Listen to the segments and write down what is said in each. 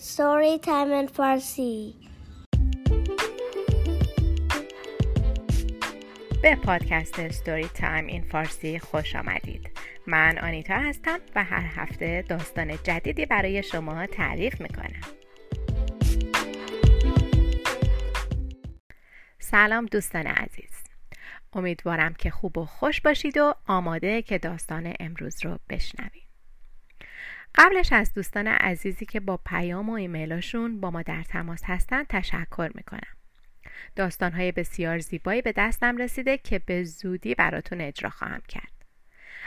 Story Time in Farsi. به پادکست ستوری تایم این فارسی خوش آمدید. من آنیتا هستم و هر هفته داستان جدیدی برای شما تعریف می‌کنم. سلام دوستان عزیز. امیدوارم که خوب و خوش باشید و آماده که داستان امروز رو بشنوید. قبلش از دوستان عزیزی که با پیام و ایمیلاشون با ما در تماس هستن تشکر می‌کنم. داستانهای بسیار زیبایی به دستم رسیده که به زودی براتون اجرا خواهم کرد.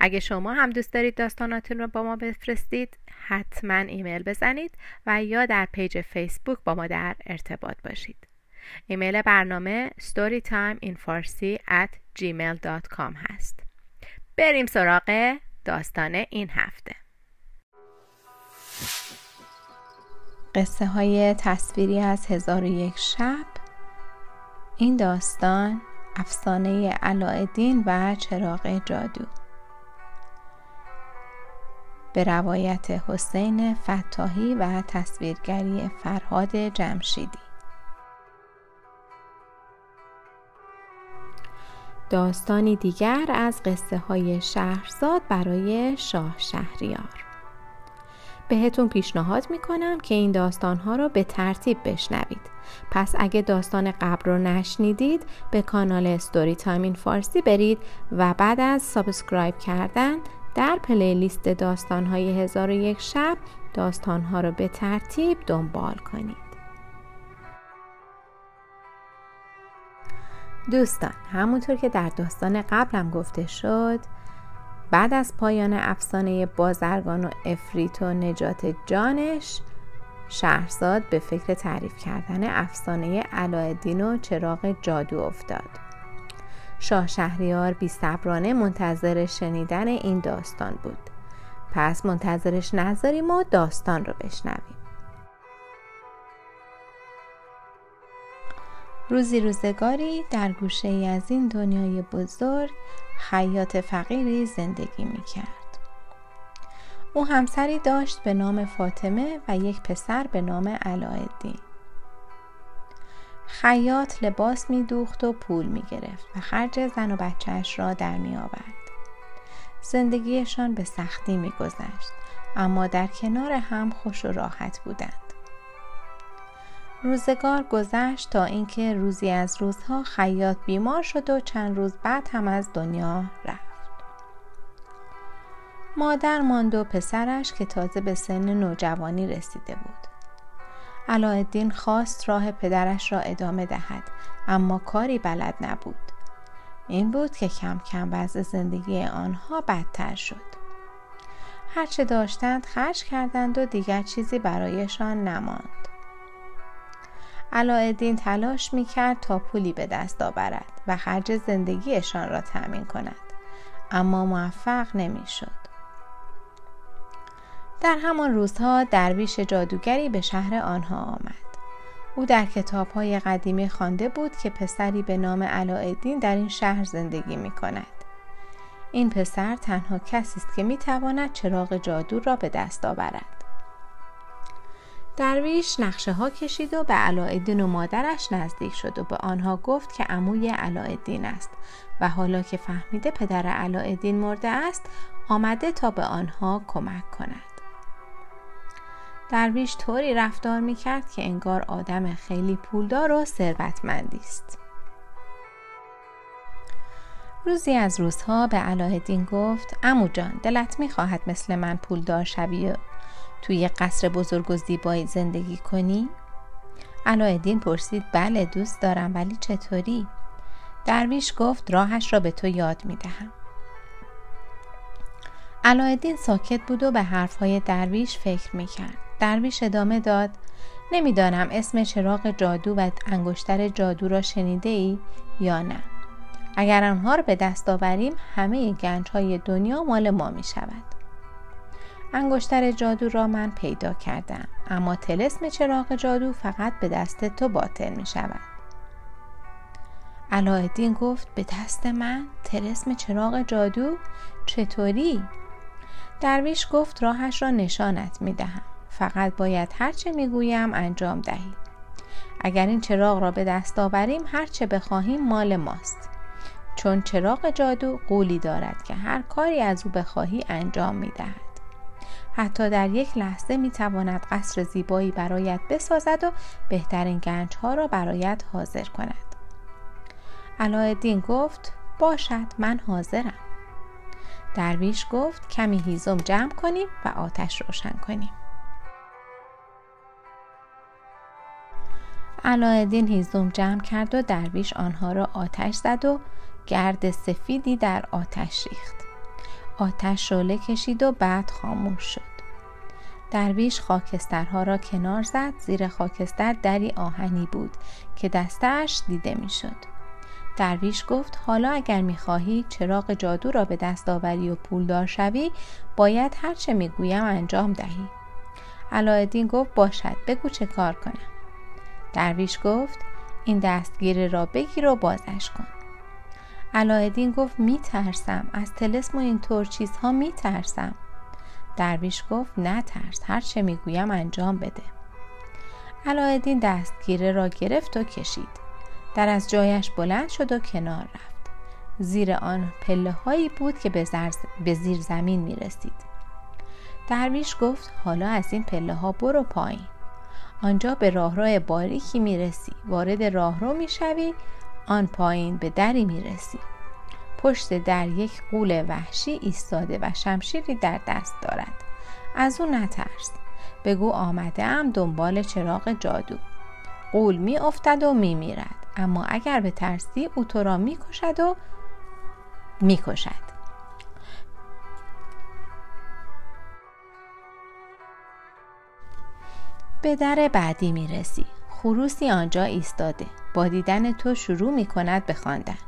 اگه شما هم دوست دارید داستاناتون رو با ما بفرستید حتما ایمیل بزنید و یا در page فیسبوک با ما در ارتباط باشید. ایمیل برنامه storytimeinfarsi at gmail.com هست. بریم سراغ داستان این هفته. قصه های تصویری از هزار یک شب. این داستان افسانه علایالدین و چراغ جادو. به روایت حسین فتاحی و تصویرگری فرهاد جمشیدی. داستانی دیگر از قصه های شهرزاد برای شاه شهریار. بهتون پیشنهاد می‌کنم که این داستان ها رو به ترتیب بشنوید. پس اگه داستان قبل رو نشنیدید به کانال Story Time in Farsi برید و بعد از subscribe کردن در playlist داستان های هزار و یک شب داستان ها رو به ترتیب دنبال کنید. دوستان همونطور که در داستان قبلم گفته شد بعد از پایان افسانه بازرگان و افریت و نجات جانش شهرزاد به فکر تعریف کردن افسانه علایالدین و چراغ جادو افتاد. شاه شهریار بی صبرانه منتظر شنیدن این داستان بود. پس منتظرش نذاریم و داستان رو بشنویم. روزی روزگاری در گوشه ای از این دنیای بزرگ خیاط فقیری زندگی می کرد. او همسری داشت به نام فاطمه و یک پسر به نام علایالدین. خیاط لباس می دوخت و پول می گرفت و خرج زن و بچهش را در می آورد. زندگیشان به سختی می گذشت اما در کنار هم خوش و راحت بودند. روزگار گذشت تا اینکه روزی از روزها خیاط بیمار شد و چند روز بعد هم از دنیا رفت. مادر ماند و پسرش که تازه به سن نوجوانی رسیده بود. علایالدین خواست راه پدرش را ادامه دهد اما کاری بلد نبود. این بود که کم کم وضع زندگی آنها بدتر شد. هرچه داشتند خرج کردند و دیگر چیزی برایشان نماند. علایالدین تلاش می‌کرد تا پولی به دست آورد و خرج زندگیشان را تأمین کند اما موفق نمی‌شد در همان روزها درویش جادوگری به شهر آنها آمد او در های قدیمی خوانده بود که پسری به نام علایالدین در این شهر زندگی می کند. این پسر تنها کسی است که می تواند چراغ جادو را به دست آورد. درویش نقشه ها کشید و به علایالدین و مادرش نزدیک شد و به آنها گفت که عموی علایالدین است و حالا که فهمیده پدر علایالدین مرده است آمده تا به آنها کمک کند. درویش طوری رفتار می کرد که انگار آدم خیلی پولدار و ثروتمندی است. روزی از روزها به علایالدین گفت امو جان دلت می‌خواهد مثل من پولدار شوی توی قصر بزرگ و زیبایی زندگی کنی؟ علایالدین پرسید بله دوست دارم ولی چطوری؟ درویش گفت راهش را به تو یاد می دهم. علایالدین ساکت بود و به حرفهای درویش فکر می کرد. درویش ادامه داد نمی‌دانم اسم چراغ جادو و انگشتر جادو را شنیده ای یا نه. اگر آنها را به دست آوریم همه گنج های دنیا مال ما می شود. انگشتر جادو را من پیدا کردم اما تلسم چراغ جادو فقط به دست تو باطل می شود علایالدین گفت به دست من؟ تلسم چراغ جادو؟ چطوری؟ درویش گفت راهش را نشانت می دهم فقط باید هرچه می‌گویم انجام دهی. اگر این چراغ را به دست آوریم هرچه بخواهیم مال ماست. چون چراغ جادو قولی دارد که هر کاری از او بخواهی انجام می دهد. حتی در یک لحظه می تواند قصر زیبایی برایت بسازد و بهترین گنج ها را برایت حاضر کند. علایالدین گفت باشد من حاضرم. درویش گفت کمی هیزم جمع کنیم و آتش روشن کنیم. علایالدین هیزم جمع کرد و درویش آنها را آتش زد و گرد سفیدی در آتش ریخت. آتش شعله کشید و بعد خاموش شد. درویش خاکسترها را کنار زد. زیر خاکستر دری آهنی بود که دستش دیده می‌شد. درویش گفت حالا اگر می‌خواهی چراغ جادو را به دست آوری و پولدار شوی باید هرچه می‌گویم انجام دهی. علایالدین گفت باشد بگو چه کار کنم. درویش گفت این دستگیره را بگیر و بازش کن. علایالدین گفت می ترسم از تلسم و اینطور چیزها می ترسم درویش گفت نه ترس هر چه می گویم انجام بده. علایالدین دستگیره را گرفت و کشید. در از جایش بلند شد و کنار رفت. زیر آن پله هایی بود که به, به زیر زمین می رسید درویش گفت حالا از این پله ها برو پایین. آنجا به راهرو باریکی می رسی وارد راهرو می شوی آن پایین به دری می رسی. پشت در یک قول وحشی ایستاده و شمشیری در دست دارد. از او نترس. بگو آمده ام دنبال چراغ جادو. قول می افتد و می میرد. اما اگر به ترسی او تو را می کشد و می کشد. به در بعدی می رسی. خروسی آنجا ایستاده. با دیدن تو شروع می کند به خواندن.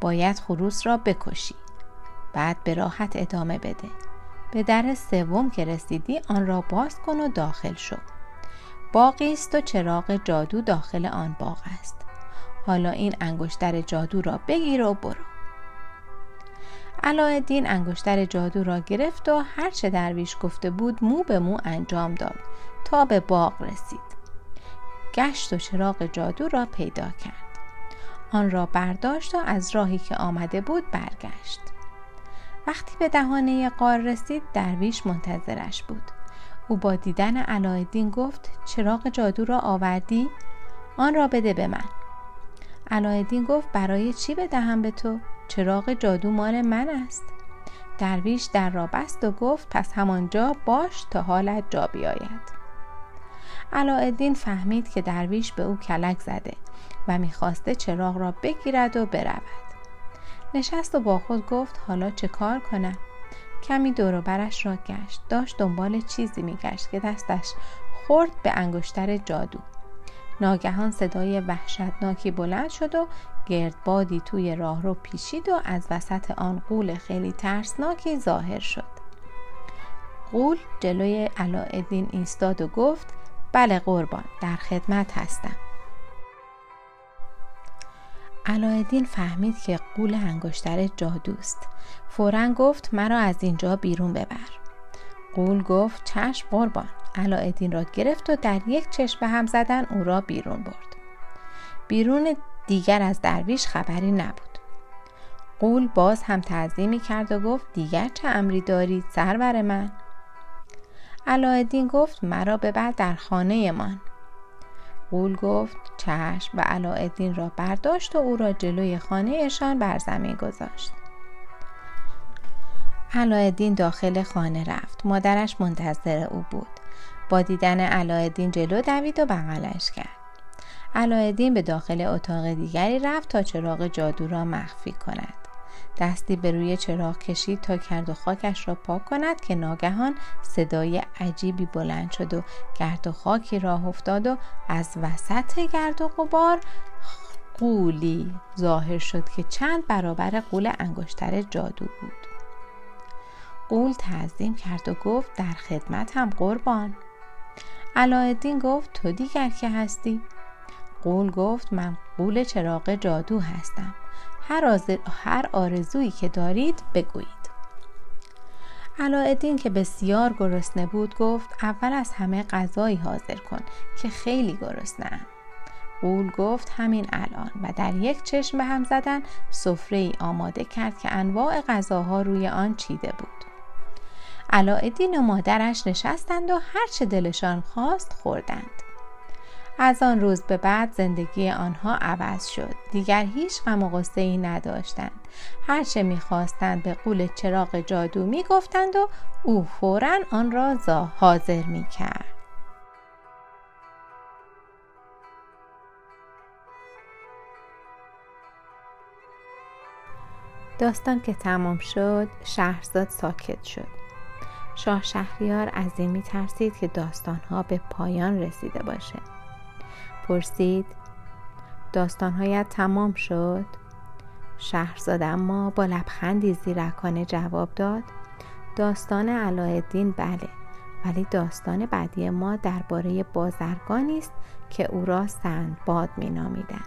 باید خروس را بکشی. بعد به راحت ادامه بده. به در سوم که رسیدی آن را باز کن و داخل شو. باقی است و چراغ جادو داخل آن باغ است. حالا این انگشتر جادو را بگیر و برو. علایالدین انگشتر جادو را گرفت و هرچه درویش گفته بود مو به مو انجام داد تا به باغ رسید. گشت و چراغ جادو را پیدا کرد. آن را برداشت و از راهی که آمده بود برگشت. وقتی به دهانه قار رسید درویش منتظرش بود. او با دیدن علایالدین گفت چراغ جادو را آوردی؟ آن را بده به من. علایالدین گفت برای چی بدهم به تو؟ چراغ جادو مال من است. درویش در را بست و گفت پس همانجا باش تا حالت جا بیاید. علاءالدین فهمید که درویش به او کلک زده و می‌خواسته چراغ را بگیرد و برود. نشست و با خود گفت حالا چه کار کنم؟ کمی دور برش را گشت. داشت دنبال چیزی میگشت که دستش خورد به انگشتر جادو. ناگهان صدای وحشتناکی بلند شد و گردبادی توی راه رو پیچید و از وسط آن قول خیلی ترسناکی ظاهر شد. قول جلوی علاءالدین ایستاد و گفت بله قربان در خدمت هستم. علایالدین فهمید که قول انگشتر جادوست فورا گفت مرا از اینجا بیرون ببر. قول گفت چشم قربان علایالدین را گرفت و در یک چشم به هم زدن او را بیرون برد. بیرون دیگر از درویش خبری نبود. قول باز هم تعظیمی کرد و گفت دیگر چه امری دارید سرور من؟ علایالدین گفت مرا ببر در خانه من قول گفت چشم و علایالدین را برداشت و او را جلوی خانهشان بر زمین گذاشت. علایالدین داخل خانه رفت. مادرش منتظر او بود. با دیدن علایالدین جلو دوید و بغلش کرد. علایالدین به داخل اتاق دیگری رفت تا چراغ جادو را مخفی کند. دستی به روی چراغ کشید تا کرد و خاکش را پاک کند که ناگهان صدای عجیبی بلند شد و گرد و خاکی راه افتاد و از وسط گرد و غبار قولی ظاهر شد که چند برابر قول انگشتر جادو بود. قول تعظیم کرد و گفت در خدمت هم قربان. علایالدین گفت تو دیگر که هستی؟ قول گفت من قول چراغ جادو هستم. هر, هر آرزویی که دارید بگویید. علایالدین که بسیار گرسنه بود گفت اول از همه غذایی حاضر کن که خیلی گرسنه قول گفت همین الان و در یک چشم به هم زدن سفره آماده کرد که انواع غذاها روی آن چیده بود. علایالدین و مادرش نشستند و هرچه دلشان خواست خوردند. از آن روز به بعد زندگی آنها عوض شد. دیگر هیچ غم و غصه ای نداشتند هرچه می‌خواستند به قول چراغ جادو می‌گفتند و او فورا آن را حاضر می‌کرد. داستان که تمام شد شهرزاد ساکت شد. شاه شهریار از این می ترسید که داستانها به پایان رسیده باشه. پرسید داستانهایت تمام شد؟ شهرزاد اما با لبخندی زیرکانه جواب داد داستان علایالدین بله ولی داستان بعدی ما درباره بازرگانی است که او را سندباد مینامیدند.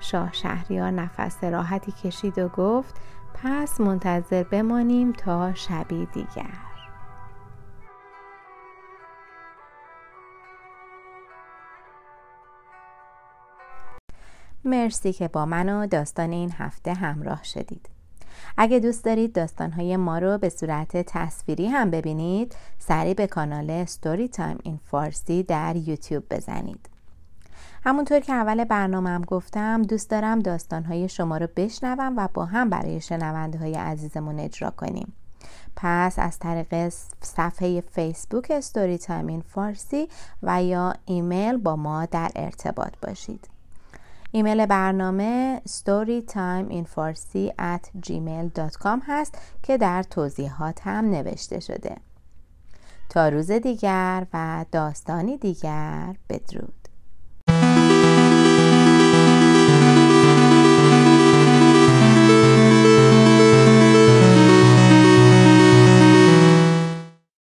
شاه شهریار نفس راحتی کشید و گفت پس منتظر بمانیم تا شبی دیگر. مرسی که با من و داستان این هفته همراه شدید. اگه دوست دارید داستانهای ما رو به صورت تصویری هم ببینید سری به کانال ستوری تایم این فارسی در یوتیوب بزنید. همونطور که اول برنامه هم گفتم دوست دارم داستانهای شما رو بشنوم و با هم برای شنونده های عزیزمون اجرا کنیم. پس از طریق صفحه فیسبوک Story Time in Farsi و یا ایمیل با ما در ارتباط باشید. ایمیل برنامه storytimeinfarsi at هست که در توضیحات هم نوشته شده. تا روز دیگر و داستانی دیگر بدرود.